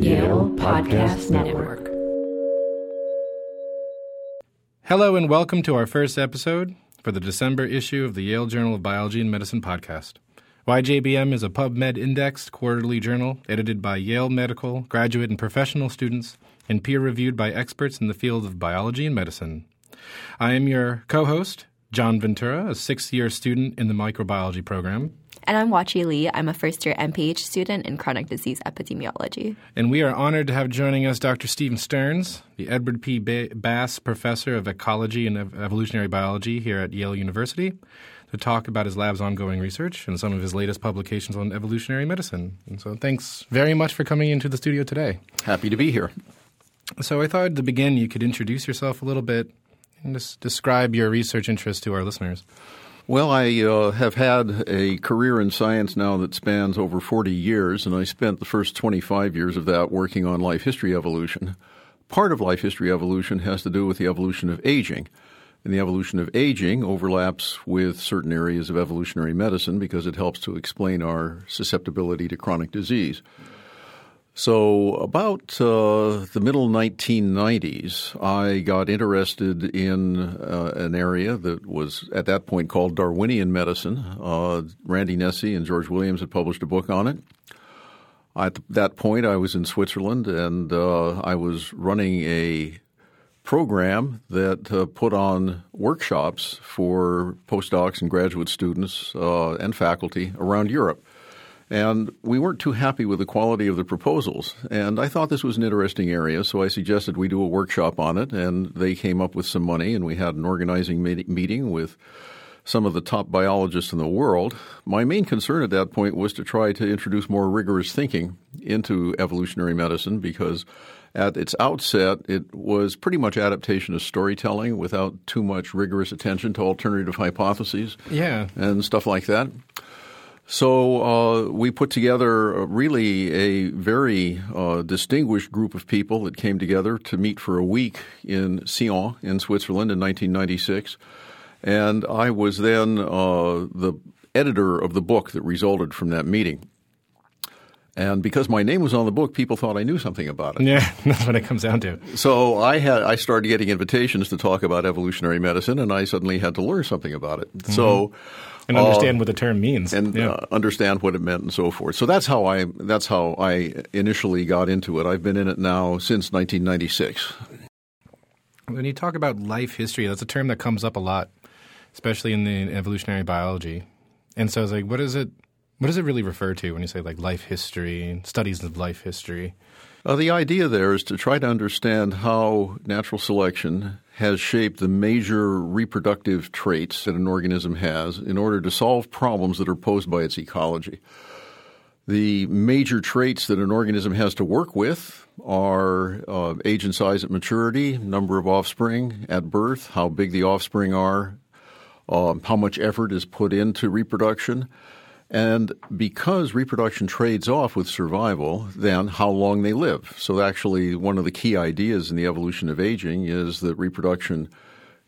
Yale Podcast Network. Hello, and welcome to our first episode for the December issue of the Yale Journal of Biology and Medicine podcast. YJBM is a PubMed indexed quarterly journal edited by Yale medical, graduate, and professional students and peer reviewed by experts in the field of biology and medicine. I am your co host, John Ventura, a sixth year student in the microbiology program. And I'm Huaqi Li. I'm a first year MPH student in chronic disease epidemiology. And we are honored to have joining us Dr. Stephen Stearns, the Edward P. Bass Professor of Ecology and Evolutionary Biology here at Yale University, to talk about his lab's ongoing research and some of his latest publications on evolutionary medicine. And so thanks very much for coming into the studio today. Happy to be here. So I thought to begin you could introduce yourself a little bit and just describe your research interest to our listeners. Well, I uh, have had a career in science now that spans over 40 years, and I spent the first 25 years of that working on life history evolution. Part of life history evolution has to do with the evolution of aging. And the evolution of aging overlaps with certain areas of evolutionary medicine because it helps to explain our susceptibility to chronic disease. So, about uh, the middle 1990s, I got interested in uh, an area that was at that point called Darwinian medicine. Uh, Randy Nesse and George Williams had published a book on it. At that point, I was in Switzerland and uh, I was running a program that uh, put on workshops for postdocs and graduate students uh, and faculty around Europe. And we weren't too happy with the quality of the proposals. And I thought this was an interesting area, so I suggested we do a workshop on it. And they came up with some money, and we had an organizing meeting with some of the top biologists in the world. My main concern at that point was to try to introduce more rigorous thinking into evolutionary medicine because at its outset, it was pretty much adaptation of storytelling without too much rigorous attention to alternative hypotheses yeah. and stuff like that. So uh, we put together really a very uh, distinguished group of people that came together to meet for a week in Sion in Switzerland in 1996. And I was then uh, the editor of the book that resulted from that meeting. And because my name was on the book, people thought I knew something about it. Yeah, that's what it comes down to. So I had I started getting invitations to talk about evolutionary medicine, and I suddenly had to learn something about it. Mm-hmm. So and understand uh, what the term means and yeah. uh, understand what it meant and so forth. So that's how I that's how I initially got into it. I've been in it now since 1996. When you talk about life history, that's a term that comes up a lot, especially in the evolutionary biology. And so it's like, what is it? What does it really refer to when you say like life history, studies of life history? Uh, the idea there is to try to understand how natural selection has shaped the major reproductive traits that an organism has in order to solve problems that are posed by its ecology. The major traits that an organism has to work with are uh, age and size at maturity, number of offspring at birth, how big the offspring are, um, how much effort is put into reproduction, and because reproduction trades off with survival, then how long they live. So, actually, one of the key ideas in the evolution of aging is that reproduction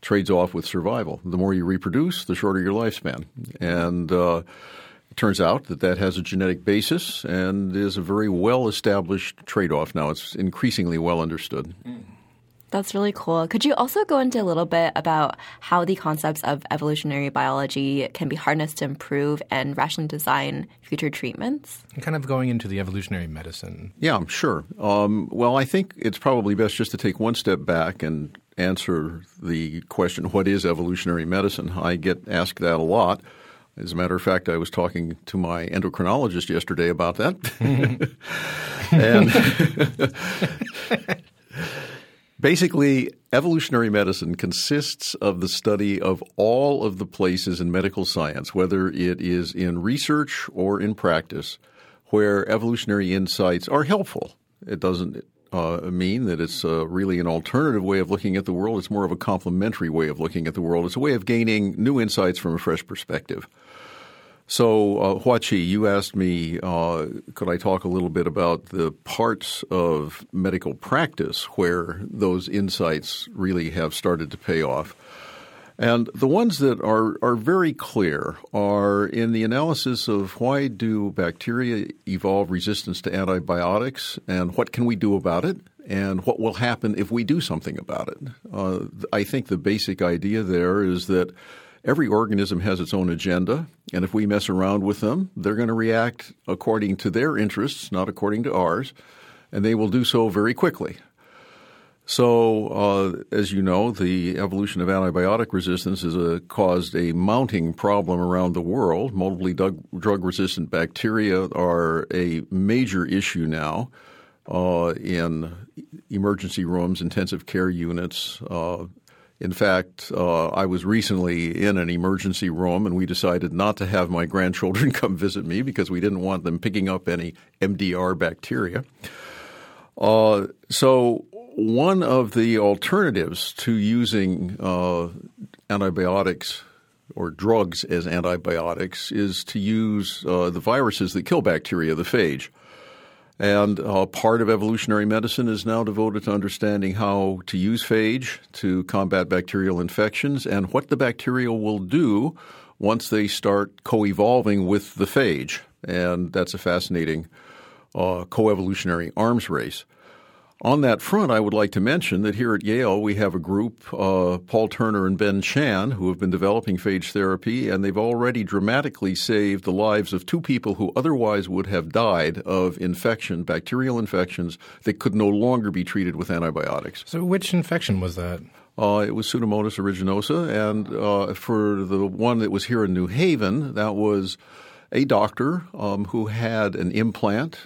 trades off with survival. The more you reproduce, the shorter your lifespan. And uh, it turns out that that has a genetic basis and is a very well established trade off now. It's increasingly well understood. Mm. That's really cool. Could you also go into a little bit about how the concepts of evolutionary biology can be harnessed to improve and rationally design future treatments? And kind of going into the evolutionary medicine. Yeah, sure. Um, well, I think it's probably best just to take one step back and answer the question what is evolutionary medicine? I get asked that a lot. As a matter of fact, I was talking to my endocrinologist yesterday about that. and Basically, evolutionary medicine consists of the study of all of the places in medical science, whether it is in research or in practice, where evolutionary insights are helpful. It doesn't uh, mean that it's uh, really an alternative way of looking at the world. It's more of a complementary way of looking at the world. It's a way of gaining new insights from a fresh perspective. So, uh, Huaqi, you asked me, uh, could I talk a little bit about the parts of medical practice where those insights really have started to pay off? And the ones that are, are very clear are in the analysis of why do bacteria evolve resistance to antibiotics and what can we do about it and what will happen if we do something about it. Uh, I think the basic idea there is that every organism has its own agenda, and if we mess around with them, they're going to react according to their interests, not according to ours, and they will do so very quickly. So, uh, as you know, the evolution of antibiotic resistance has a, caused a mounting problem around the world. Multiply drug resistant bacteria are a major issue now uh, in emergency rooms, intensive care units. In fact, uh, I was recently in an emergency room and we decided not to have my grandchildren come visit me because we didn't want them picking up any MDR bacteria. Uh, so one of the alternatives to using uh, antibiotics or drugs as antibiotics is to use uh, the viruses that kill bacteria, the phage. And uh, part of evolutionary medicine is now devoted to understanding how to use phage to combat bacterial infections and what the bacteria will do once they start co evolving with the phage. And that's a fascinating uh, co evolutionary arms race. On that front, I would like to mention that here at Yale we have a group, uh, Paul Turner and Ben Chan, who have been developing phage therapy, and they've already dramatically saved the lives of two people who otherwise would have died of infection, bacterial infections that could no longer be treated with antibiotics. So, which infection was that? Uh, it was Pseudomonas aeruginosa, and uh, for the one that was here in New Haven, that was a doctor um, who had an implant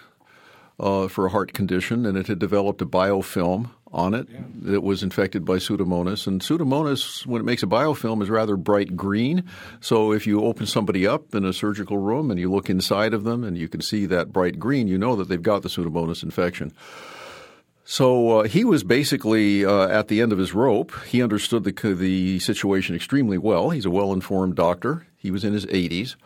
uh, for a heart condition, and it had developed a biofilm on it yeah. that was infected by Pseudomonas. And Pseudomonas, when it makes a biofilm, is rather bright green. So if you open somebody up in a surgical room and you look inside of them and you can see that bright green, you know that they've got the Pseudomonas infection. So uh, he was basically uh, at the end of his rope. He understood the, the situation extremely well. He's a well informed doctor. He was in his 80s.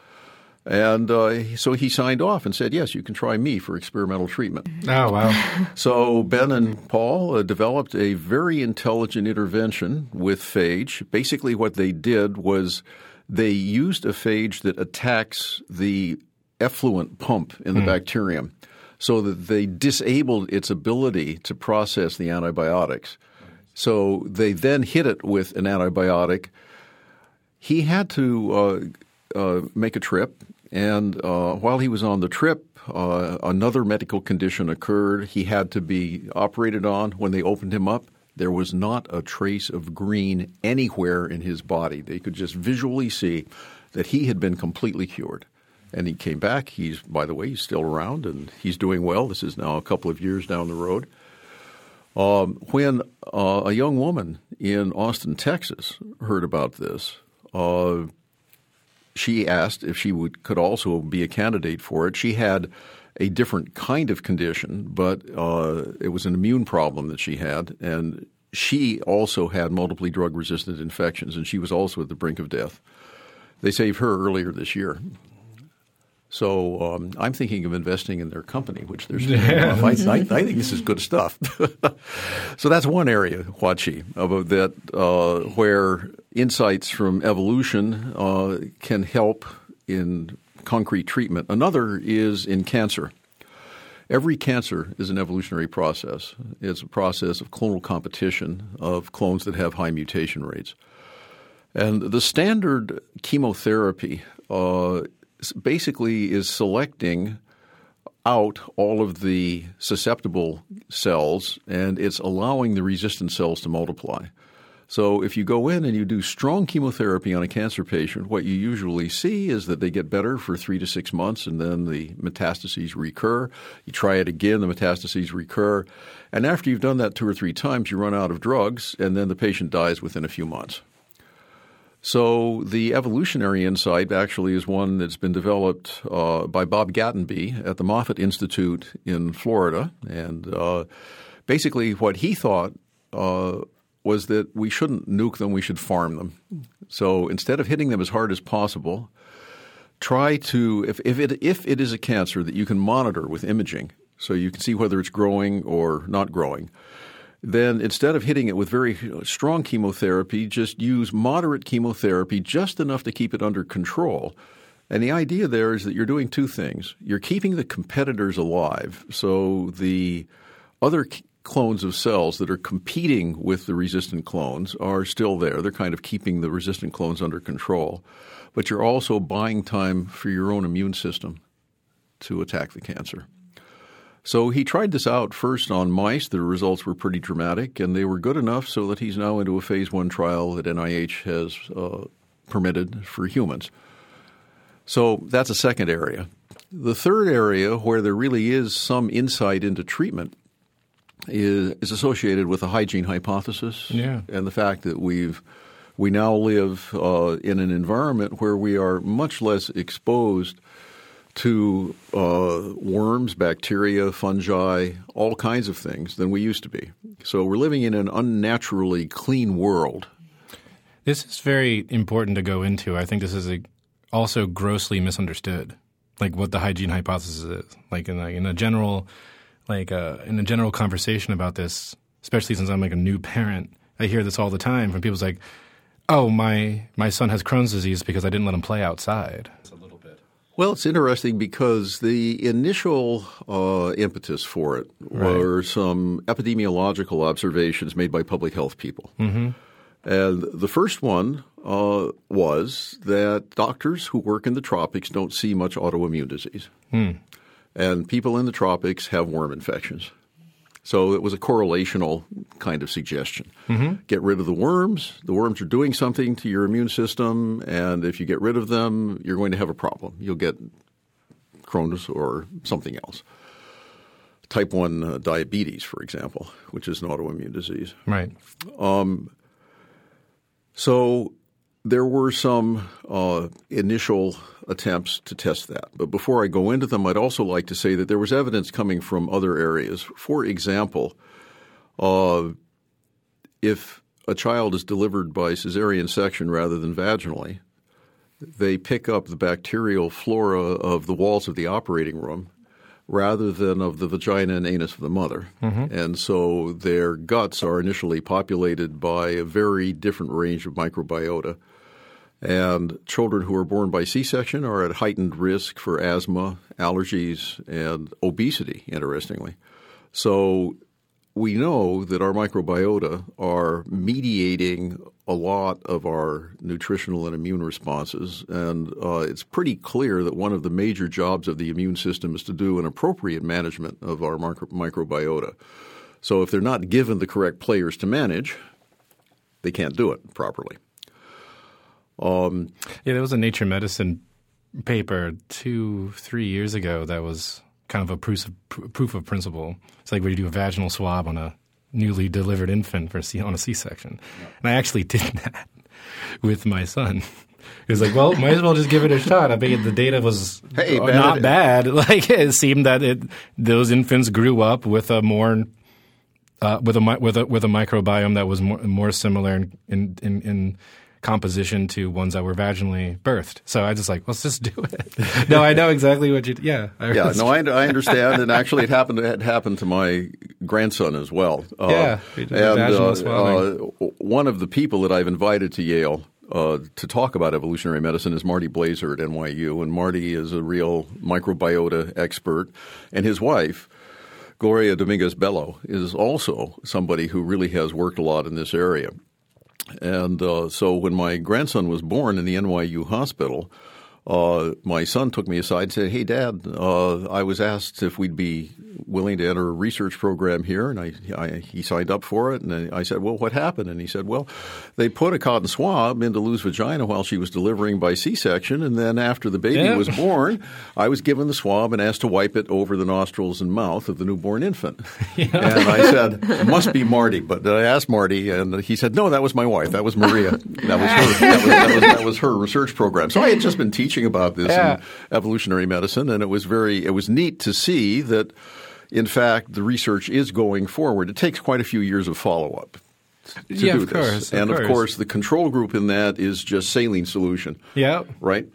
And uh, so he signed off and said, Yes, you can try me for experimental treatment. Oh, wow. so Ben and Paul uh, developed a very intelligent intervention with phage. Basically, what they did was they used a phage that attacks the efflux pump in the mm. bacterium so that they disabled its ability to process the antibiotics. So they then hit it with an antibiotic. He had to uh, uh, make a trip and uh, while he was on the trip, uh, another medical condition occurred. He had to be operated on. When they opened him up, there was not a trace of green anywhere in his body. They could just visually see that he had been completely cured. And he came back. He's, by the way, he's still around and he's doing well. This is now a couple of years down the road. Um, when uh, a young woman in Austin, Texas, heard about this, uh, she asked if she would could also be a candidate for it. She had a different kind of condition, but uh, it was an immune problem that she had, and she also had multiply drug resistant infections, and she was also at the brink of death. They saved her earlier this year. So um, I'm thinking of investing in their company, which they're. I, I, I, think this is good stuff. so that's one area, Huaqi, of that uh, where insights from evolution uh, can help in concrete treatment. Another is in cancer. Every cancer is an evolutionary process. It's a process of clonal competition of clones that have high mutation rates. And the standard chemotherapy uh, basically is selecting out all of the susceptible cells and it's allowing the resistant cells to multiply. So if you go in and you do strong chemotherapy on a cancer patient, what you usually see is that they get better for three to six months and then the metastases recur. You try it again, the metastases recur. And after you've done that two or three times, you run out of drugs and then the patient dies within a few months. So the evolutionary insight actually is one that's been developed uh, by Bob Gatenby at the Moffitt Institute in Florida, and uh, basically what he thought uh, was that we shouldn't nuke them; we should farm them. So instead of hitting them as hard as possible, try to if, if it if it is a cancer that you can monitor with imaging, so you can see whether it's growing or not growing then instead of hitting it with very strong chemotherapy, just use moderate chemotherapy, just enough to keep it under control. And the idea there is that you're doing two things. You're keeping the competitors alive. So the other clones of cells that are competing with the resistant clones are still there. They're kind of keeping the resistant clones under control. But you're also buying time for your own immune system to attack the cancer. So he tried this out first on mice. The results were pretty dramatic, and they were good enough so that he's now into a phase one trial that NIH has uh, permitted for humans. So that's a second area. The third area where there really is some insight into treatment is, is associated with the hygiene hypothesis yeah. and the fact that we've we now live uh, in an environment where we are much less exposed to uh, worms, bacteria, fungi, all kinds of things than we used to be. So we're living in an unnaturally clean world. This is very important to go into. I think this is a, also grossly misunderstood, like what the hygiene hypothesis is. Like in a, in a general, like uh, in a general conversation about this, especially since I'm like a new parent, I hear this all the time from people. Like, "Oh, my my son has Crohn's disease because I didn't let him play outside." Well, it's interesting because the initial uh, impetus for it were right. some epidemiological observations made by public health people. Mm-hmm. And the first one uh, was that doctors who work in the tropics don't see much autoimmune disease. Mm. And people in the tropics have worm infections. So it was a correlational kind of suggestion. Mm-hmm. Get rid of the worms. The worms are doing something to your immune system, and if you get rid of them, you're going to have a problem. You'll get Crohn's or something else. Type 1 uh, diabetes, for example, which is an autoimmune disease. Right. Um, so there were some uh, initial attempts to test that. But before I go into them, I'd also like to say that there was evidence coming from other areas. For example, uh, if a child is delivered by cesarean section rather than vaginally, they pick up the bacterial flora of the walls of the operating room rather than of the vagina and anus of the mother. Mm-hmm. And so their guts are initially populated by a very different range of microbiota and children who are born by C section are at heightened risk for asthma, allergies, and obesity, interestingly. So we know that our microbiota are mediating a lot of our nutritional and immune responses. And uh, it's pretty clear that one of the major jobs of the immune system is to do an appropriate management of our micro- microbiota. So if they're not given the correct players to manage, they can't do it properly. Um, yeah, there was a Nature Medicine paper two, three years ago that was kind of a proof of, proof of principle. It's like where you do a vaginal swab on a newly delivered infant for C, on a C-section, yeah. and I actually did that with my son. It was like, well, might as well just give it a shot. I bet the data was hey, not bad. Like it seemed that it those infants grew up with a more uh, with a with a with a microbiome that was more more similar in in, in, in composition to ones that were vaginally birthed. So I just like, let's just do it. no, I know exactly what you. Yeah, I yeah. No, I, I understand, and actually, it happened. It happened to my grandson as well. Uh, yeah, and uh, uh, one of the people that I've invited to Yale. Uh, to talk about evolutionary medicine is Marty Blaser at NYU, and Marty is a real microbiota expert, and his wife, Gloria Dominguez Bello, is also somebody who really has worked a lot in this area. And uh, so when my grandson was born in the NYU hospital, uh, my son took me aside and said, "Hey, Dad, uh, I was asked if we'd be willing to enter a research program here, and I, I, he signed up for it. And I said, "Well, what happened?" And he said, "Well, they put a cotton swab into Lou's vagina while she was delivering by C-section, and then after the baby yeah. was born, I was given the swab and asked to wipe it over the nostrils and mouth of the newborn infant." Yeah. And I said, "It must be Marty." But I asked Marty, and he said, "No, that was my wife. That was Maria. That was her. That was, that was, that was her research program." So I had just been teaching about this yeah. in evolutionary medicine, and it was very it was neat to see that in fact, the research is going forward. It takes quite a few years of follow up. To yeah, do of this. course. and of, of course, the control group in that is just saline solution. Yeah. Right?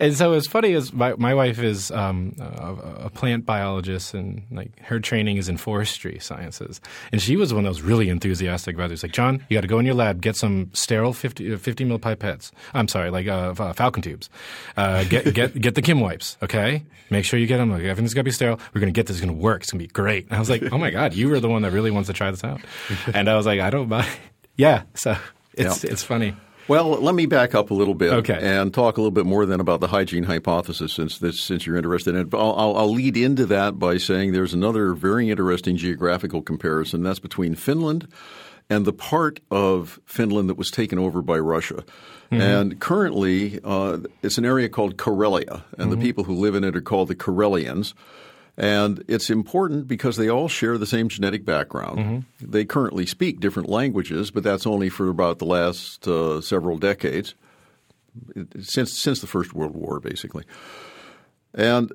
And so it's funny as my, my wife is um, a, a, plant biologist and like her training is in forestry sciences and she was one that was really enthusiastic about it. It's like John, you got to go in your lab, get some sterile 50, uh, 50 mil pipettes. I'm sorry, like uh, falcon tubes. Uh, get get get the Kim wipes, okay? Make sure you get them. Like, everything's got to be sterile. We're going to get this. It's going to work. It's going to be great. And I was like, oh my god, you were the one that really wants to try this out. And I was like, I don't buy. Yeah, so it's yeah. it's funny. Well, let me back up a little bit okay. and talk a little bit more then about the hygiene hypothesis, since this, since you're interested in it. I'll, I'll, I'll, lead into that by saying there's another very interesting geographical comparison. That's between Finland and the part of Finland that was taken over by Russia. Mm-hmm. And currently, uh, it's an area called Karelia, and mm-hmm. the people who live in it are called the Karelians. And it's important because they all share the same genetic background. Mm-hmm. They currently speak different languages, but that's only for about the last uh, several decades, since since the First World War, basically. And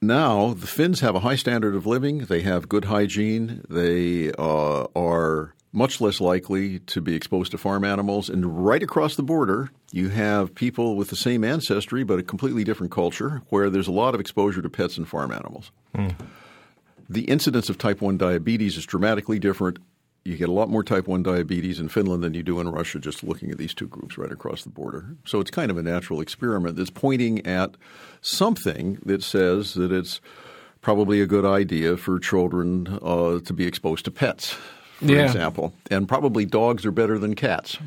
now the Finns have a high standard of living. They have good hygiene. They uh, are much less likely to be exposed to farm animals. And right across the border, you have people with the same ancestry but a completely different culture where there's a lot of exposure to pets and farm animals. Mm. The incidence of type 1 diabetes is dramatically different. You get a lot more type 1 diabetes in Finland than you do in Russia just looking at these two groups right across the border. So it's kind of a natural experiment that's pointing at something that says that it's probably a good idea for children uh, to be exposed to pets for yeah. example. And probably dogs are better than cats.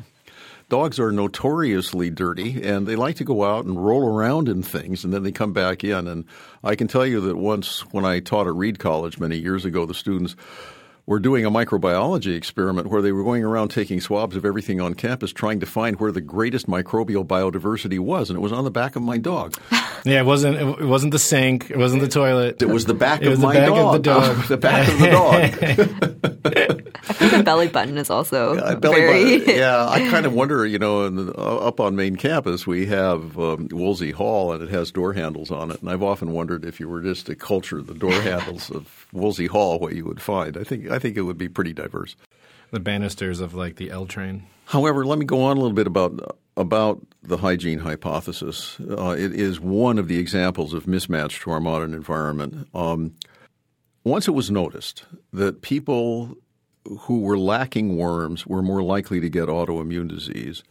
Dogs are notoriously dirty and they like to go out and roll around in things and then they come back in. And I can tell you that once when I taught at Reed College many years ago, the students were doing a microbiology experiment where they were going around taking swabs of everything on campus trying to find where the greatest microbial biodiversity was and it was on the back of my dog. Yeah, it wasn't it wasn't the sink, it wasn't the toilet. It was the back it of was my the back dog. Of the dog. the back of the dog. I think the belly button is also yeah, very button, Yeah, I kind of wonder, you know, the, uh, up on main campus we have um, Woolsey Hall and it has door handles on it and I've often wondered if you were just to culture the door handles of Woolsey Hall what you would find. I think I think it would be pretty diverse. The banisters of like the L train. However, let me go on a little bit about about the hygiene hypothesis. Uh, it is one of the examples of mismatch to our modern environment. Um, once it was noticed that people who were lacking worms were more likely to get autoimmune disease,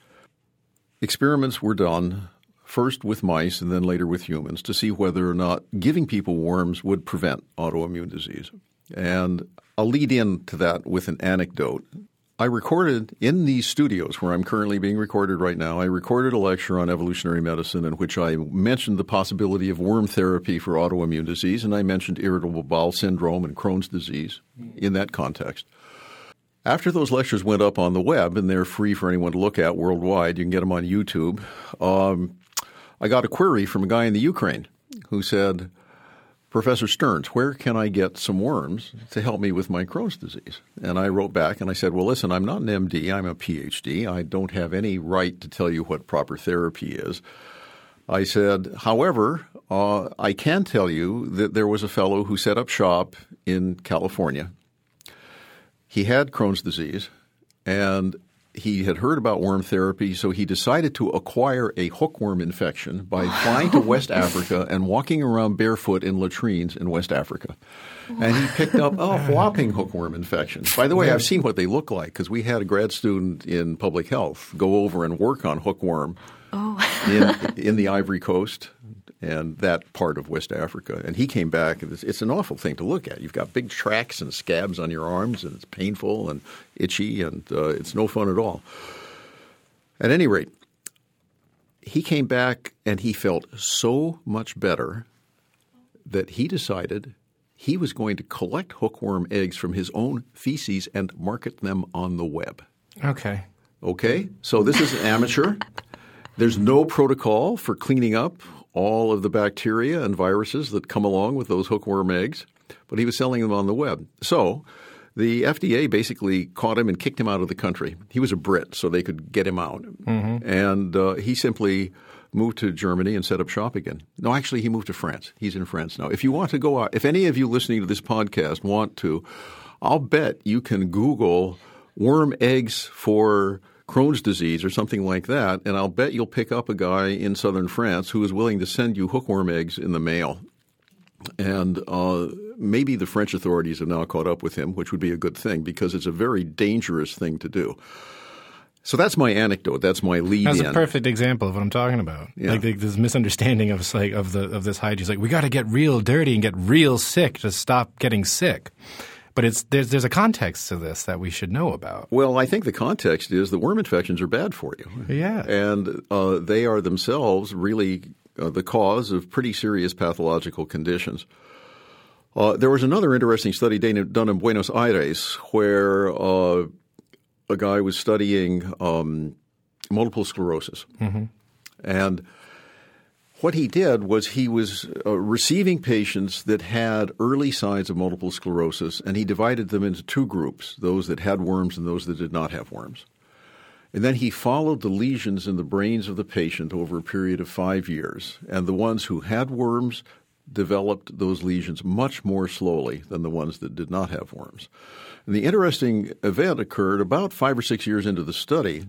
experiments were done first with mice and then later with humans to see whether or not giving people worms would prevent autoimmune disease. And I'll lead into that with an anecdote. I recorded in these studios where I'm currently being recorded right now, I recorded a lecture on evolutionary medicine in which I mentioned the possibility of worm therapy for autoimmune disease, and I mentioned irritable bowel syndrome and Crohn's disease in that context. After those lectures went up on the web, and they're free for anyone to look at worldwide, you can get them on YouTube. Um, I got a query from a guy in the Ukraine who said, Professor Stearns, where can I get some worms to help me with my Crohn's disease? And I wrote back and I said, Well, listen, I'm not an MD, I'm a PhD. I don't have any right to tell you what proper therapy is. I said, however, uh, I can tell you that there was a fellow who set up shop in California. He had Crohn's disease, and he had heard about worm therapy, so he decided to acquire a hookworm infection by flying to West Africa and walking around barefoot in latrines in West Africa. And he picked up a whopping hookworm infection. By the way, I've seen what they look like because we had a grad student in public health go over and work on hookworm oh. in, in the Ivory Coast and that part of West Africa. And he came back. It's, it's, an awful thing to look at. You've got big tracks and scabs on your arms, and it's painful and itchy, and uh, it's no fun at all. At any rate, he came back and he felt so much better that he decided he was going to collect hookworm eggs from his own feces and market them on the web. Okay. Okay? So this is an amateur. There's no protocol for cleaning up all of the bacteria and viruses that come along with those hookworm eggs, but he was selling them on the web. So the FDA basically caught him and kicked him out of the country. He was a Brit, so they could get him out. Mm-hmm. And uh, he simply moved to Germany and set up shop again. No, actually, he moved to France. He's in France now. If you want to go out, if any of you listening to this podcast want to, I'll bet you can Google worm eggs for Crohn's disease or something like that, and I'll bet you'll pick up a guy in southern France who is willing to send you hookworm eggs in the mail. And uh, maybe the French authorities have now caught up with him, which would be a good thing because it's a very dangerous thing to do. So that's my anecdote. That's my lead. That's in. a perfect example of what I'm talking about. Yeah. Like, like this misunderstanding of like of the of this hygiene. It's like we got to get real dirty and get real sick to stop getting sick. But it's there's there's a context to this that we should know about. Well, I think the context is that worm infections are bad for you. Yeah. And uh, they are themselves really uh, the cause of pretty serious pathological conditions. Uh, there was another interesting study done in Buenos Aires where uh, a guy was studying um, multiple sclerosis. And what he did was he was uh, receiving patients that had early signs of multiple sclerosis, and he divided them into two groups those that had worms and those that did not have worms. And then he followed the lesions in the brains of the patient over a period of five years. And the ones who had worms developed those lesions much more slowly than the ones that did not have worms. And the interesting event occurred about five or six years into the study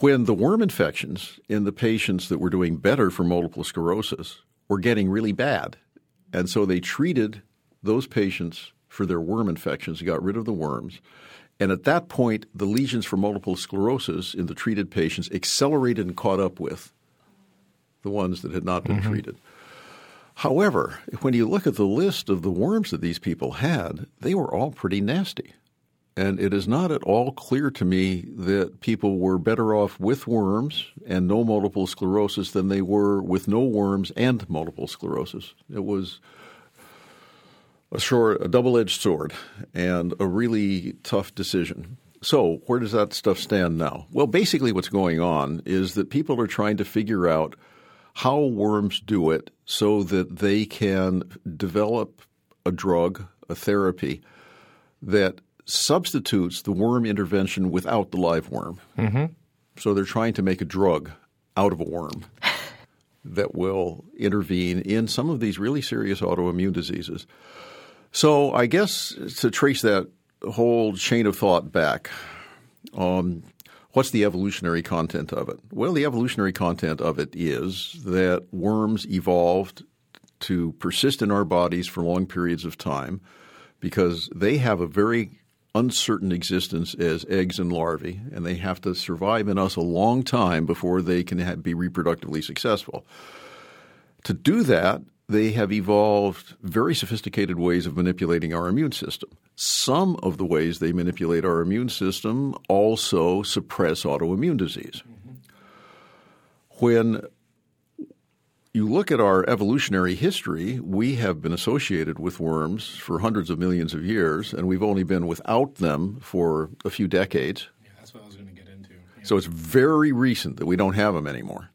when the worm infections in the patients that were doing better for multiple sclerosis were getting really bad. And so they treated those patients for their worm infections, got rid of the worms. And at that point, the lesions for multiple sclerosis in the treated patients accelerated and caught up with the ones that had not been mm-hmm. treated. However, when you look at the list of the worms that these people had, they were all pretty nasty. And it is not at all clear to me that people were better off with worms and no multiple sclerosis than they were with no worms and multiple sclerosis. It was a short, a double-edged sword, and a really tough decision. So, where does that stuff stand now? Well, basically, what's going on is that people are trying to figure out how worms do it so that they can develop a drug, a therapy that substitutes the worm intervention without the live worm. Mm-hmm. So they're trying to make a drug out of a worm that will intervene in some of these really serious autoimmune diseases. So I guess to trace that whole chain of thought back, um, what's the evolutionary content of it? Well, the evolutionary content of it is that worms evolved to persist in our bodies for long periods of time because they have a very uncertain existence as eggs and larvae, and they have to survive in us a long time before they can ha- be reproductively successful. To do that, they have evolved very sophisticated ways of manipulating our immune system. Some of the ways they manipulate our immune system also suppress autoimmune disease. Mm-hmm. When you look at our evolutionary history, we have been associated with worms for hundreds of millions of years, and we've only been without them for a few decades. Yeah, that's what I was going to get into. So it's very recent that we don't have them anymore.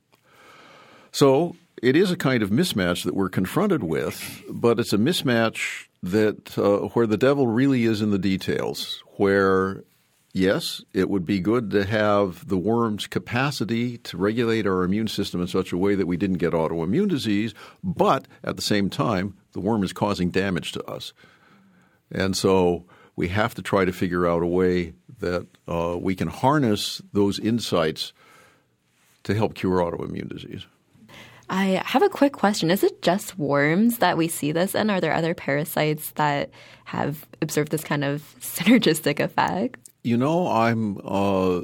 So it is a kind of mismatch that we're confronted with, but it's a mismatch that uh, where the devil really is in the details. Where yes, it would be good to have the worm's capacity to regulate our immune system in such a way that we didn't get autoimmune disease, but at the same time, the worm is causing damage to us. And so we have to try to figure out a way that uh, we can harness those insights to help cure autoimmune disease. I have a quick question. Is it just worms that we see this in? Are there other parasites that have observed this kind of synergistic effect? You know, I'm uh,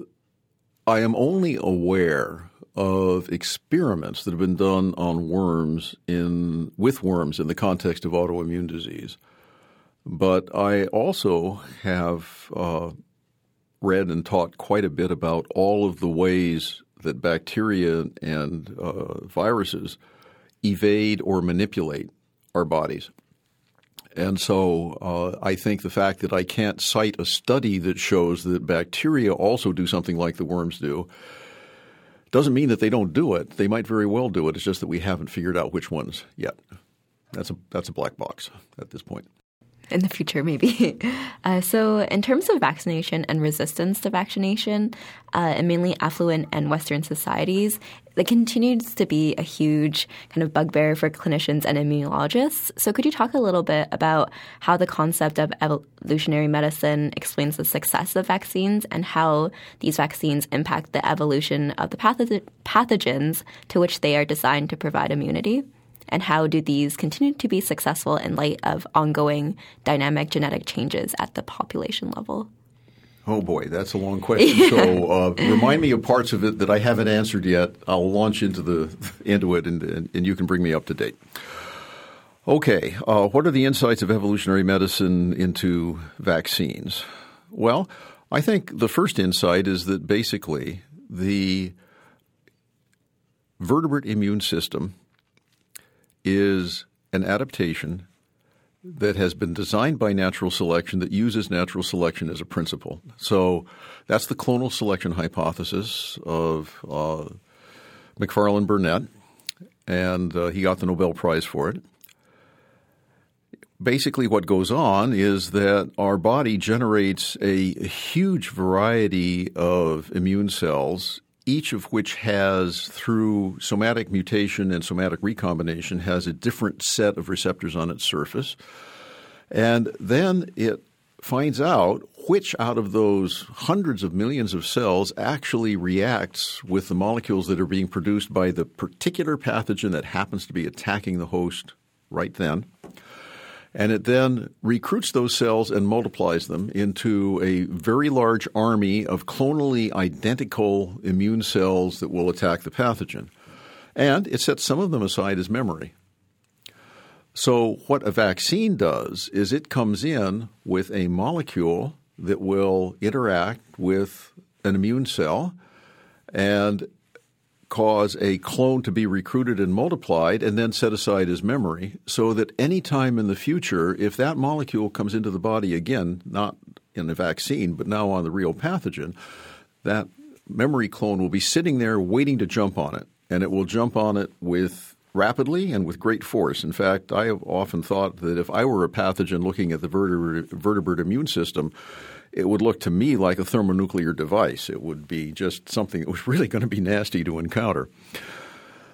I am only aware of experiments that have been done on worms in with worms in the context of autoimmune disease, but I also have uh, read and taught quite a bit about all of the ways that bacteria and uh, viruses evade or manipulate our bodies. And so uh, I think the fact that I can't cite a study that shows that bacteria also do something like the worms do doesn't mean that they don't do it. They might very well do it. It's just that we haven't figured out which ones yet. That's a that's a black box at this point. In the future, maybe. Uh, so, in terms of vaccination and resistance to vaccination, uh, in mainly affluent and Western societies, it continues to be a huge kind of bugbear for clinicians and immunologists. So, could you talk a little bit about how the concept of evolutionary medicine explains the success of vaccines and how these vaccines impact the evolution of the pathogens to which they are designed to provide immunity? And how do these continue to be successful in light of ongoing dynamic genetic changes at the population level? Oh boy, that's a long question. So uh, remind me of parts of it that I haven't answered yet. I'll launch into the into it, and, and, and you can bring me up to date. Okay, uh, what are the insights of evolutionary medicine into vaccines? Well, I think the first insight is that basically the vertebrate immune system is an adaptation that has been designed by natural selection that uses natural selection as a principle. So that's the clonal selection hypothesis of uh, Macfarlane Burnet, and uh, he got the Nobel Prize for it. Basically, what goes on is that our body generates a huge variety of immune cells each of which has, through somatic mutation and somatic recombination, has a different set of receptors on its surface. And then it finds out which out of those hundreds of millions of cells actually reacts with the molecules that are being produced by the particular pathogen that happens to be attacking the host right then and it then recruits those cells and multiplies them into a very large army of clonally identical immune cells that will attack the pathogen. And it sets some of them aside as memory. So, what a vaccine does is it comes in with a molecule that will interact with an immune cell and cause a clone to be recruited and multiplied and then set aside as memory so that any time in the future, if that molecule comes into the body again, not in a vaccine, but now on the real pathogen, that memory clone will be sitting there waiting to jump on it. And it will jump on it with rapidly and with great force. In fact, I have often thought that if I were a pathogen looking at the vertebrate, vertebrate immune system, it would look to me like a thermonuclear device. It would be just something that was really going to be nasty to encounter.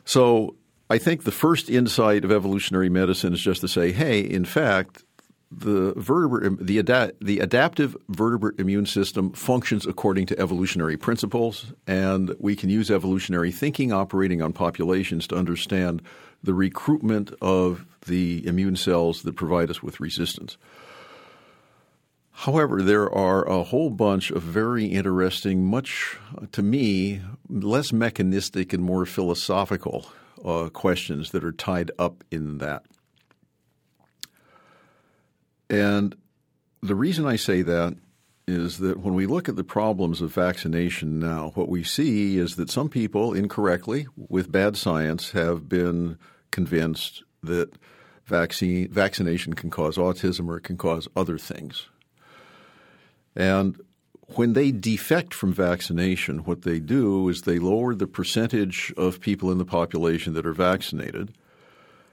So I think the first insight of evolutionary medicine is just to say, hey, in fact, the vertebrate, the, the adaptive vertebrate immune system functions according to evolutionary principles, and we can use evolutionary thinking operating on populations to understand the recruitment of the immune cells that provide us with resistance. However, there are a whole bunch of very interesting, much to me, less mechanistic and more philosophical uh, questions that are tied up in that. And the reason I say that is that when we look at the problems of vaccination now, what we see is that some people incorrectly, with bad science, have been convinced that vaccine, vaccination can cause autism or it can cause other things. And when they defect from vaccination, what they do is they lower the percentage of people in the population that are vaccinated.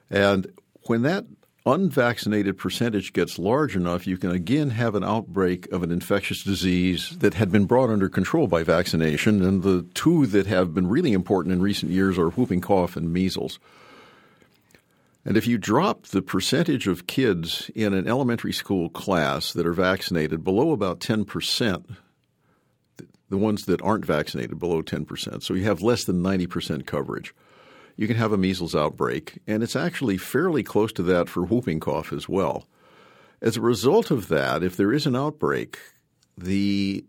And when that unvaccinated percentage gets large enough, you can again have an outbreak of an infectious disease that had been brought under control by vaccination. And the two that have been really important in recent years are whooping cough and measles. And if you drop the percentage of kids in an elementary school class that are vaccinated below about 10%, the ones that aren't vaccinated below 10%, so you have less than 90% coverage, you can have a measles outbreak. And it's actually fairly close to that for whooping cough as well. As a result of that, if there is an outbreak, the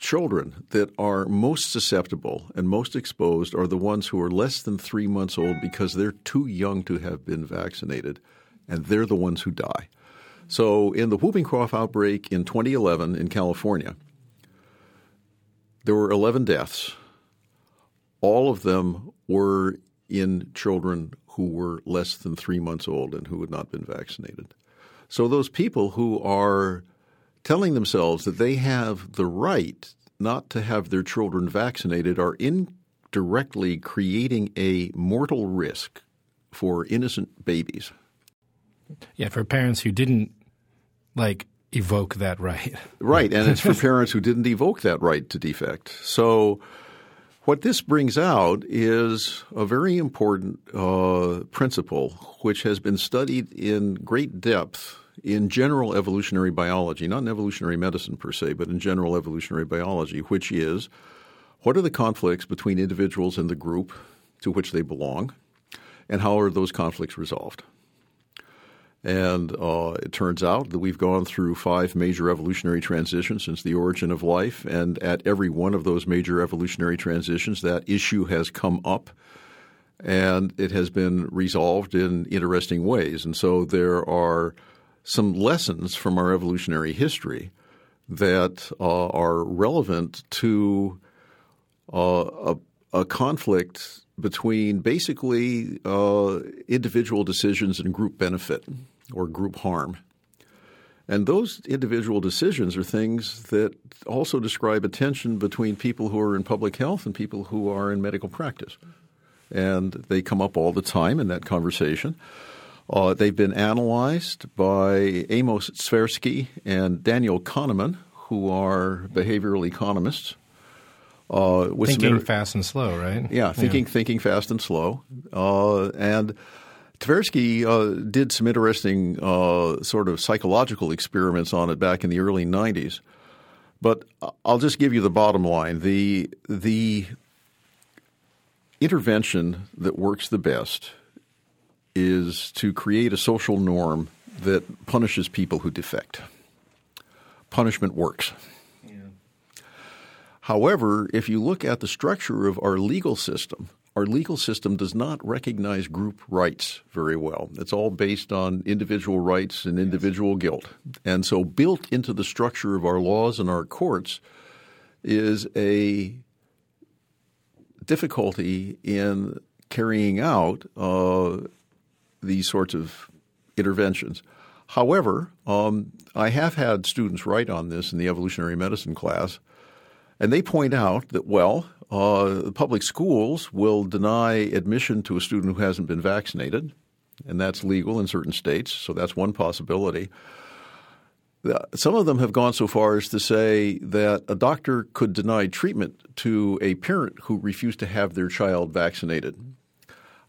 children that are most susceptible and most exposed are the ones who are less than three months old because they're too young to have been vaccinated, and they're the ones who die. So, in the whooping cough outbreak in 2011 in California, there were 11 deaths. All of them were in children who were less than three months old and who had not been vaccinated. So, those people who are telling themselves that they have the right not to have their children vaccinated are indirectly creating a mortal risk for innocent babies. Yeah, for parents who didn't like evoke that right. Right, and it's for parents who didn't evoke that right to defect. So, what this brings out is a very important uh, principle which has been studied in great depth in general evolutionary biology, not in evolutionary medicine per se, but in general evolutionary biology, which is what are the conflicts between individuals and the group to which they belong, and how are those conflicts resolved? And uh, it turns out that we've gone through five major evolutionary transitions since the origin of life. And at every one of those major evolutionary transitions, that issue has come up and it has been resolved in interesting ways. And so there are some lessons from our evolutionary history that uh, are relevant to uh, a, a conflict between basically uh, individual decisions and group benefit or group harm. And those individual decisions are things that also describe a tension between people who are in public health and people who are in medical practice. And they come up all the time in that conversation. Uh, they've been analyzed by Amos Tversky and Daniel Kahneman, who are behavioral economists. Uh, thinking inter- fast and slow, right? Yeah, thinking yeah. thinking fast and slow. Uh, and Tversky uh, did some interesting uh, sort of psychological experiments on it back in the early '90s. But I'll just give you the bottom line: the the intervention that works the best is to create a social norm that punishes people who defect. Punishment works. However, if you look at the structure of our legal system, our legal system does not recognize group rights very well. It's all based on individual rights and individual guilt. And so, built into the structure of our laws and our courts is a difficulty in carrying out uh, these sorts of interventions. However, um, I have had students write on this in the evolutionary medicine class, and they point out that, well, uh, public schools will deny admission to a student who hasn't been vaccinated, and that's legal in certain states, so that's one possibility. Some of them have gone so far as to say that a doctor could deny treatment to a parent who refused to have their child vaccinated.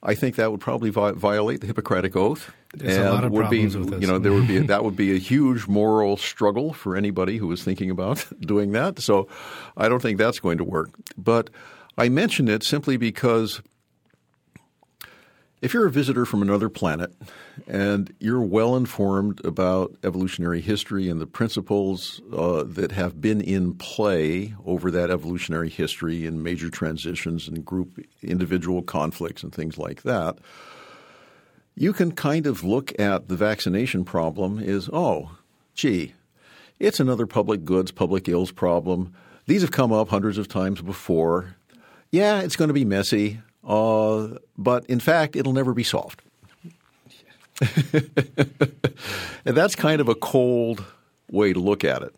I think that would probably vi- violate the Hippocratic Oath. There's and a lot of would problems be, with this. You know, there would be that would be a huge moral struggle for anybody who was thinking about doing that. So, I don't think that's going to work. But I mention it simply because if you're a visitor from another planet and you're well informed about evolutionary history and the principles uh, that have been in play over that evolutionary history in major transitions and group individual conflicts and things like that, you can kind of look at the vaccination problem as, oh, gee, it's another public goods, public ills problem. These have come up hundreds of times before. Yeah, it's going to be messy. Uh, but in fact, it'll never be solved. and that's kind of a cold way to look at it.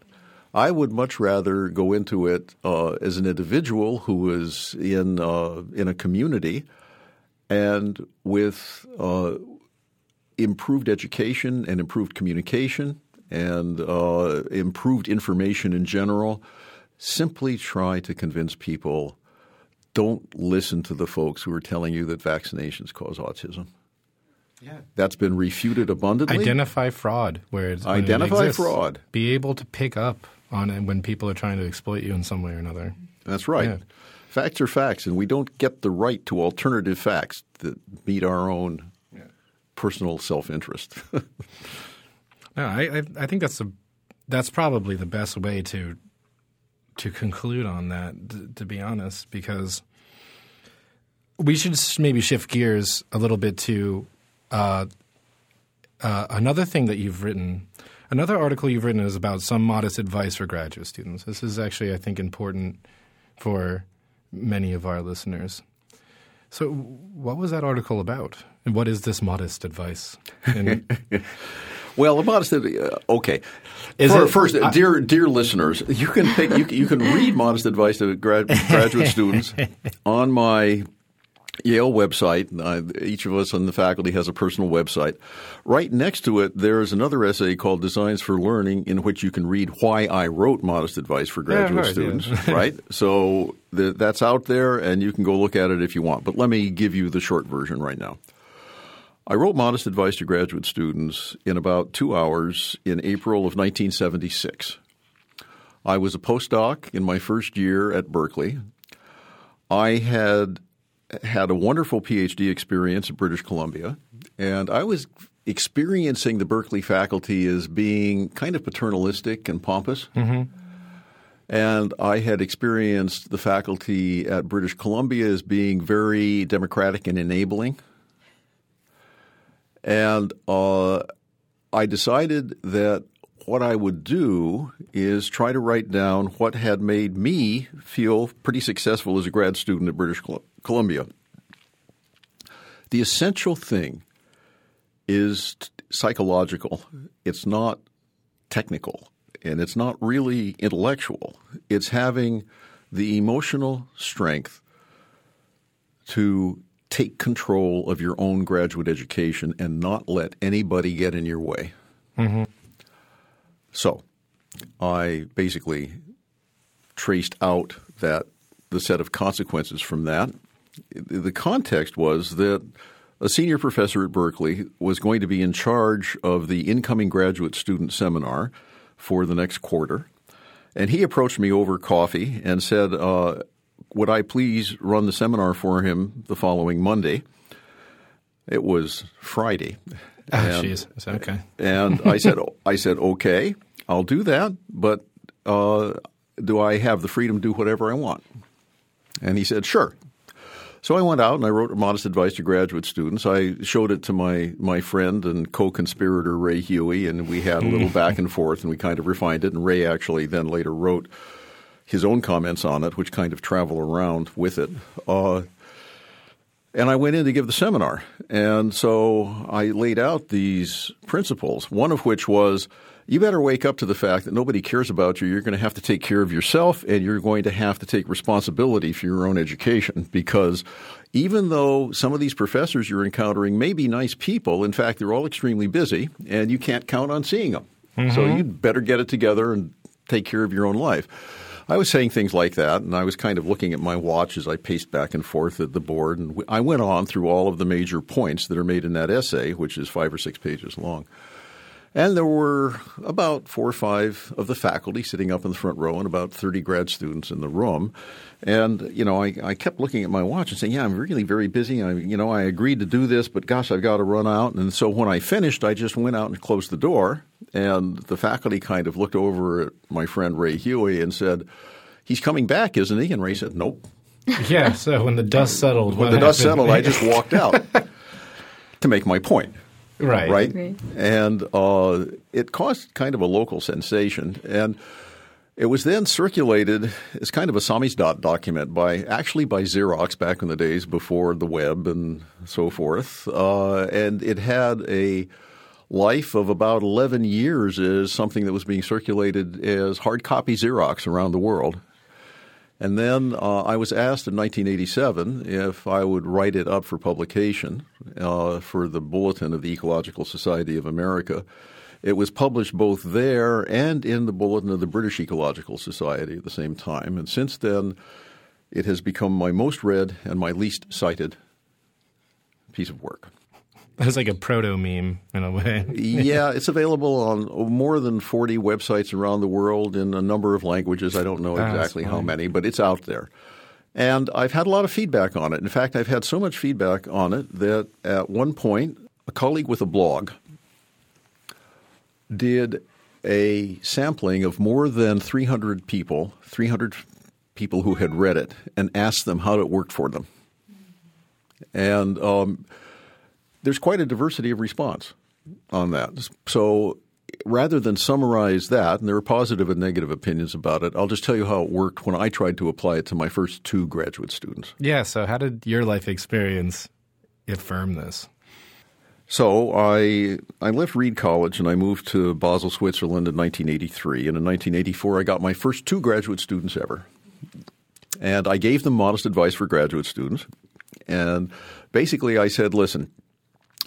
I would much rather go into it uh, as an individual who is in uh, in a community and with uh, improved education and improved communication and uh, improved information in general. Simply try to convince people don't listen to the folks who are telling you that vaccinations cause autism. Yeah. That's been refuted abundantly. Identify fraud where it's identify it fraud. Be able to pick up on it when people are trying to exploit you in some way or another. That's right. Yeah. Facts are facts, and we don't get the right to alternative facts that meet our own yeah. personal self interest. no, I, I think that's a that's probably the best way to to conclude on that, to, be honest, because we should maybe shift gears a little bit to uh, uh, another thing that you've written. Another article you've written is about some modest advice for graduate students. This is actually, I think, important for many of our listeners. So, what was that article about? And what is this modest advice? Well, modesty. Uh, okay. Is For, it, first, I, dear dear listeners, you can pick, you, you can read modest advice to grad, graduate students on my Yale website. Uh, each of us on the faculty has a personal website. Right next to it, there is another essay called Designs for Learning, in which you can read why I wrote Modest Advice for Graduate heard, Students. yeah. right? So the, that's out there, and you can go look at it if you want. But let me give you the short version right now. I wrote Modest Advice to Graduate Students in about two hours in April of 1976. I was a postdoc in my first year at Berkeley. I had had a wonderful PhD experience at British Columbia, and I was experiencing the Berkeley faculty as being kind of paternalistic and pompous. Mm-hmm. And I had experienced the faculty at British Columbia as being very democratic and enabling. And uh, I decided that what I would do is try to write down what had made me feel pretty successful as a grad student at British Columbia. The essential thing is psychological. It's not technical and it's not really intellectual. It's having the emotional strength to take control of your own graduate education and not let anybody get in your way. So I basically traced out that the set of consequences from that. The context was that a senior professor at Berkeley was going to be in charge of the incoming graduate student seminar for the next quarter. And he approached me over coffee and said, uh, Would I please run the seminar for him the following Monday? It was Friday. Oh, And- jeez. Okay. and I said, I said, okay, I'll do that, but uh, do I have the freedom to do whatever I want? And he said, sure. So I went out and I wrote a modest advice to graduate students. I showed it to my my friend and co-conspirator Ray Huey, and we had a little back and forth, and we kind of refined it. And Ray actually then later wrote his own comments on it, which kind of travel around with it. Uh, and I went in to give the seminar. And so I laid out these principles, one of which was you better wake up to the fact that nobody cares about you. You're going to have to take care of yourself and you're going to have to take responsibility for your own education because even though some of these professors you're encountering may be nice people, in fact, they're all extremely busy and you can't count on seeing them. So you'd better get it together and take care of your own life. I was saying things like that, and I was kind of looking at my watch as I paced back and forth at the board. And I went on through all of the major points that are made in that essay, which is five or six pages long. And there were about four or five of the faculty sitting up in the front row and about 30 grad students in the room. And, you know, I, I kept looking at my watch and saying, yeah, I'm really very busy. I, you know, I agreed to do this, but gosh, I've got to run out. And so when I finished, I just went out and closed the door. And the faculty kind of looked over at my friend Ray Huey and said, he's coming back, isn't he? And Ray said, nope. Yeah. So when the dust settled, When the dust settled, I just walked out to make my point right. right? Right. And uh, it caused kind of a local sensation. And it was then circulated as kind of a samizdat document by actually by Xerox back in the days before the web and so forth. Uh, and it had a life of about 11 years is something that was being circulated as hard copy Xerox around the world. And then uh, I was asked in 1987 if I would write it up for publication uh, for the Bulletin of the Ecological Society of America. It was published both there and in the Bulletin of the British Ecological Society at the same time. And since then, it has become my most read and my least cited piece of work. Was like a proto meme in a way. yeah, it's available on more than 40 websites around the world in a number of languages. I don't know Ah, exactly how many, but it's out there. And I've had a lot of feedback on it. In fact, I've had so much feedback on it that at one point, a colleague with a blog did a sampling of more than 300 people, 300 people who had read it, and asked them how it worked for them. And um, there's quite a diversity of response on that. So rather than summarize that, and there are positive and negative opinions about it, I'll just tell you how it worked when I tried to apply it to my first two graduate students. Yeah. So how did your life experience affirm this? So I I left Reed College and I moved to Basel, Switzerland in 1983. And in 1984, I got my first two graduate students ever. And I gave them modest advice for graduate students. And basically, I said, listen,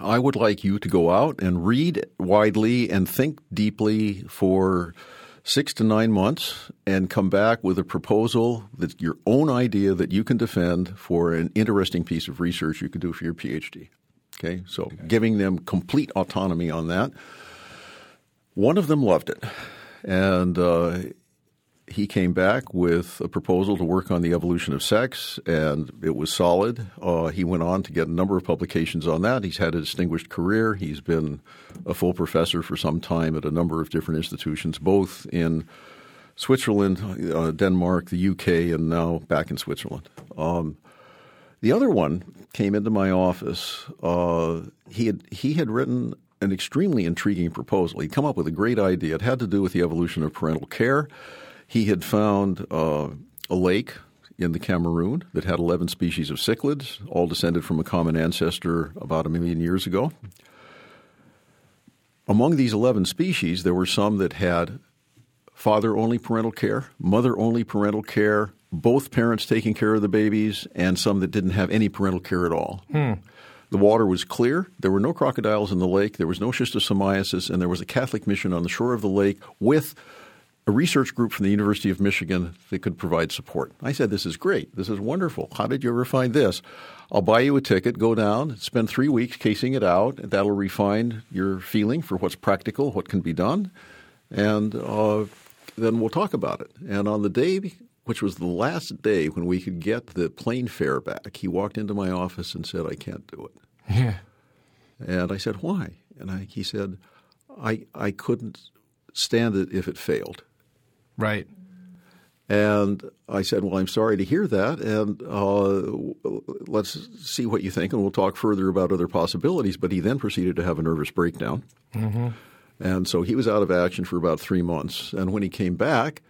I would like you to go out and read widely and think deeply for six to nine months and come back with a proposal that's your own idea that you can defend for an interesting piece of research you could do for your PhD. Okay, so okay. giving them complete autonomy on that. One of them loved it, and uh, he came back with a proposal to work on the evolution of sex, and it was solid. Uh, he went on to get a number of publications on that. He's had a distinguished career. He's been a full professor for some time at a number of different institutions, both in Switzerland, uh, Denmark, the UK, and now back in Switzerland. Um, the other one came into my office. Uh, he had he had written an extremely intriguing proposal. He'd come up with a great idea. It had to do with the evolution of parental care. He had found uh, a lake in the Cameroon that had 11 species of cichlids, all descended from a common ancestor about a million years ago. Among these 11 species, there were some that had father only parental care, mother only parental care, both parents taking care of the babies, and some that didn't have any parental care at all. Hmm. The water was clear. There were no crocodiles in the lake. There was no schistosomiasis, and there was a Catholic mission on the shore of the lake with a research group from the University of Michigan that could provide support. I said, This is great. This is wonderful. How did you ever find this? I'll buy you a ticket, go down, spend three weeks casing it out. And that'll refine your feeling for what's practical, what can be done. And uh, then we'll talk about it. And on the day, which was the last day when we could get the plane fare back, he walked into my office and said, I can't do it. Yeah. And I said, Why? And I, he said, I, I couldn't stand it if it failed. Right. And I said, Well, I'm sorry to hear that. And uh, let's see what you think, and we'll talk further about other possibilities. But he then proceeded to have a nervous breakdown. Mm-hmm. And so he was out of action for about three months. And when he came back,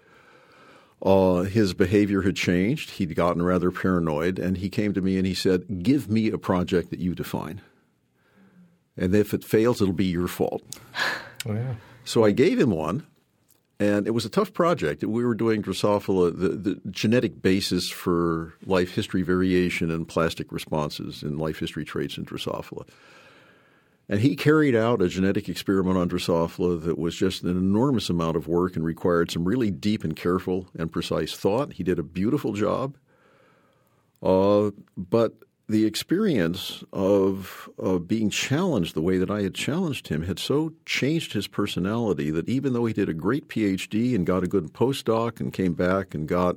uh, his behavior had changed. He'd gotten rather paranoid. And he came to me and he said, Give me a project that you define. And if it fails, it'll be your fault. Oh, yeah. So I gave him one. And it was a tough project. We were doing Drosophila, the, the, genetic basis for life history variation and plastic responses in life history traits in Drosophila. And he carried out a genetic experiment on Drosophila that was just an enormous amount of work and required some really deep and careful and precise thought. He did a beautiful job. Uh, but the experience of, of being challenged the way that I had challenged him had so changed his personality that even though he did a great PhD and got a good postdoc and came back and got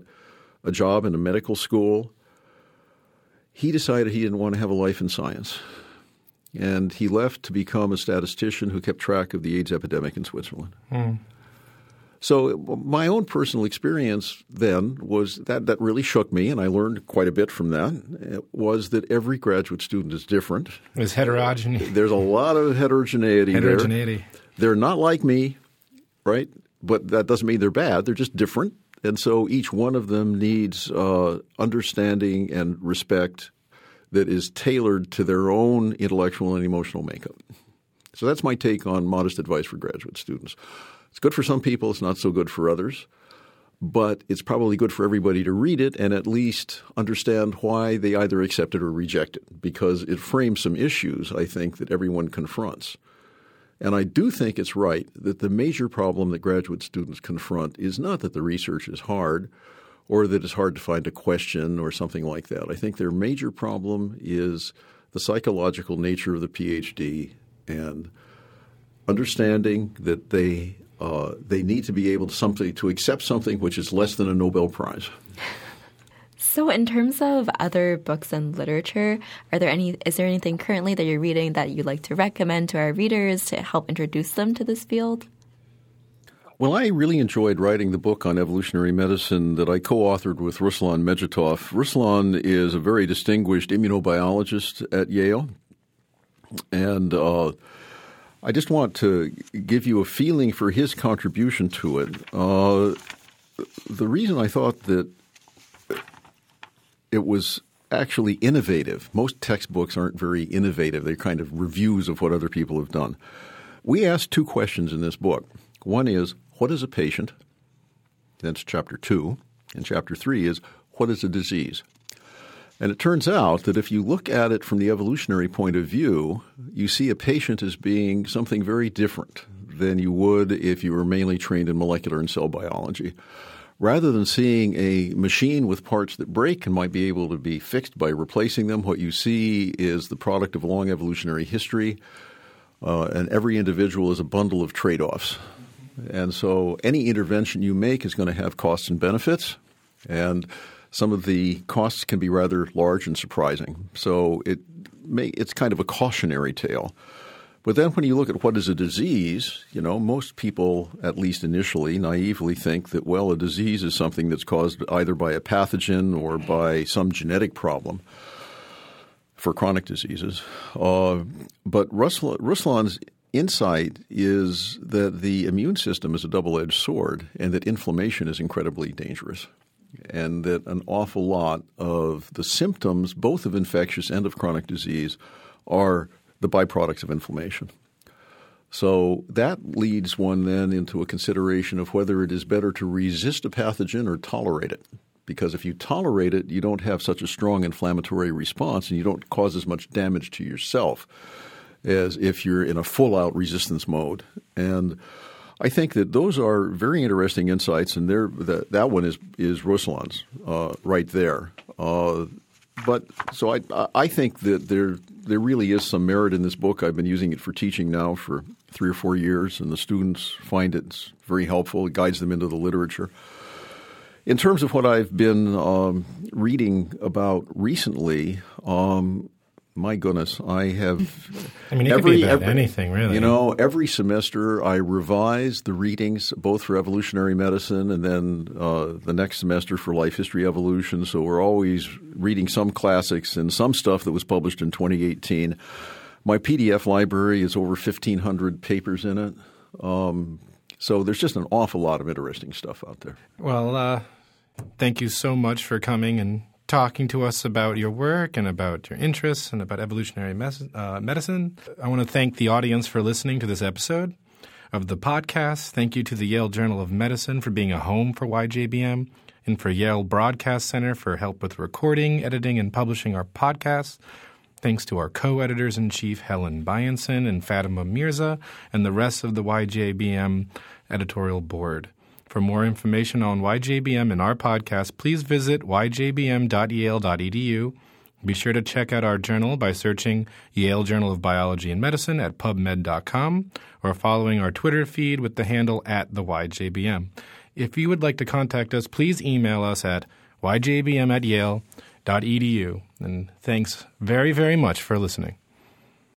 a job in a medical school, he decided he didn't want to have a life in science. And he left to become a statistician who kept track of the AIDS epidemic in Switzerland. Mm. So my own personal experience then was that that really shook me, and I learned quite a bit from that. Was that every graduate student is different. There's heterogeneity. There's a lot of heterogeneity. Heterogeneity. There. They're not like me, right? But that doesn't mean they're bad. They're just different, and so each one of them needs uh, understanding and respect that is tailored to their own intellectual and emotional makeup. So that's my take on modest advice for graduate students. It's good for some people, it's not so good for others. But it's probably good for everybody to read it and at least understand why they either accept it or reject it, because it frames some issues, I think, that everyone confronts. And I do think it's right that the major problem that graduate students confront is not that the research is hard or that it's hard to find a question or something like that. I think their major problem is the psychological nature of the PhD and understanding that they uh, they need to be able to something to accept something which is less than a Nobel Prize. So, in terms of other books and literature, are there any? Is there anything currently that you're reading that you'd like to recommend to our readers to help introduce them to this field? Well, I really enjoyed writing the book on evolutionary medicine that I co-authored with Ruslan Medzhitov. Ruslan is a very distinguished immunobiologist at Yale, and uh, I just want to give you a feeling for his contribution to it. Uh, the reason I thought that it was actually innovative, most textbooks aren't very innovative, they're kind of reviews of what other people have done. We asked two questions in this book. One is, what is a patient? That's chapter two. And chapter three is, what is a disease? And it turns out that if you look at it from the evolutionary point of view, you see a patient as being something very different than you would if you were mainly trained in molecular and cell biology. Rather than seeing a machine with parts that break and might be able to be fixed by replacing them, what you see is the product of long evolutionary history, uh, and every individual is a bundle of trade offs. And so any intervention you make is going to have costs and benefits. And some of the costs can be rather large and surprising. So it may, it's kind of a cautionary tale. But then when you look at what is a disease, you know, most people, at least initially, naively think that, well, a disease is something that's caused either by a pathogen or by some genetic problem for chronic diseases. Uh, but Ruslan's insight is that the immune system is a double edged sword and that inflammation is incredibly dangerous. And that an awful lot of the symptoms, both of infectious and of chronic disease, are the byproducts of inflammation. So that leads one then into a consideration of whether it is better to resist a pathogen or tolerate it. Because if you tolerate it, you don't have such a strong inflammatory response and you don't cause as much damage to yourself as if you're in a full out resistance mode. And I think that those are very interesting insights, and there that, that one is, is Ruslan's uh, right there. Uh, but so I, I think that there there really is some merit in this book. I've been using it for teaching now for three or four years, and the students find it very helpful. It guides them into the literature. In terms of what I've been um, reading about recently, um, my goodness, I have. I mean, every, could be about every, anything, really. You know, every semester I revise the readings, both for evolutionary medicine and then uh, the next semester for life history evolution. So we're always reading some classics and some stuff that was published in 2018. My PDF library is over 1,500 papers in it. Um, so there's just an awful lot of interesting stuff out there. Well, uh, thank you so much for coming and talking to us about your work and about your interests and about evolutionary mes- uh, medicine. I want to thank the audience for listening to this episode of the podcast. Thank you to the Yale Journal of Medicine for being a home for YJBM and for Yale Broadcast Center for help with recording, editing, and publishing our podcasts. Thanks to our co editors in chief, Helen Byenson and Fatima Mirza, and the rest of the YJBM editorial board. For more information on YJBM and our podcast, please visit yjbm.yale.edu. Be sure to check out our journal by searching Yale Journal of Biology and Medicine at pubmed.com or following our Twitter feed with the handle at the YJBM. If you would like to contact us, please email us at yjbm at yale.edu. And thanks very, very much for listening.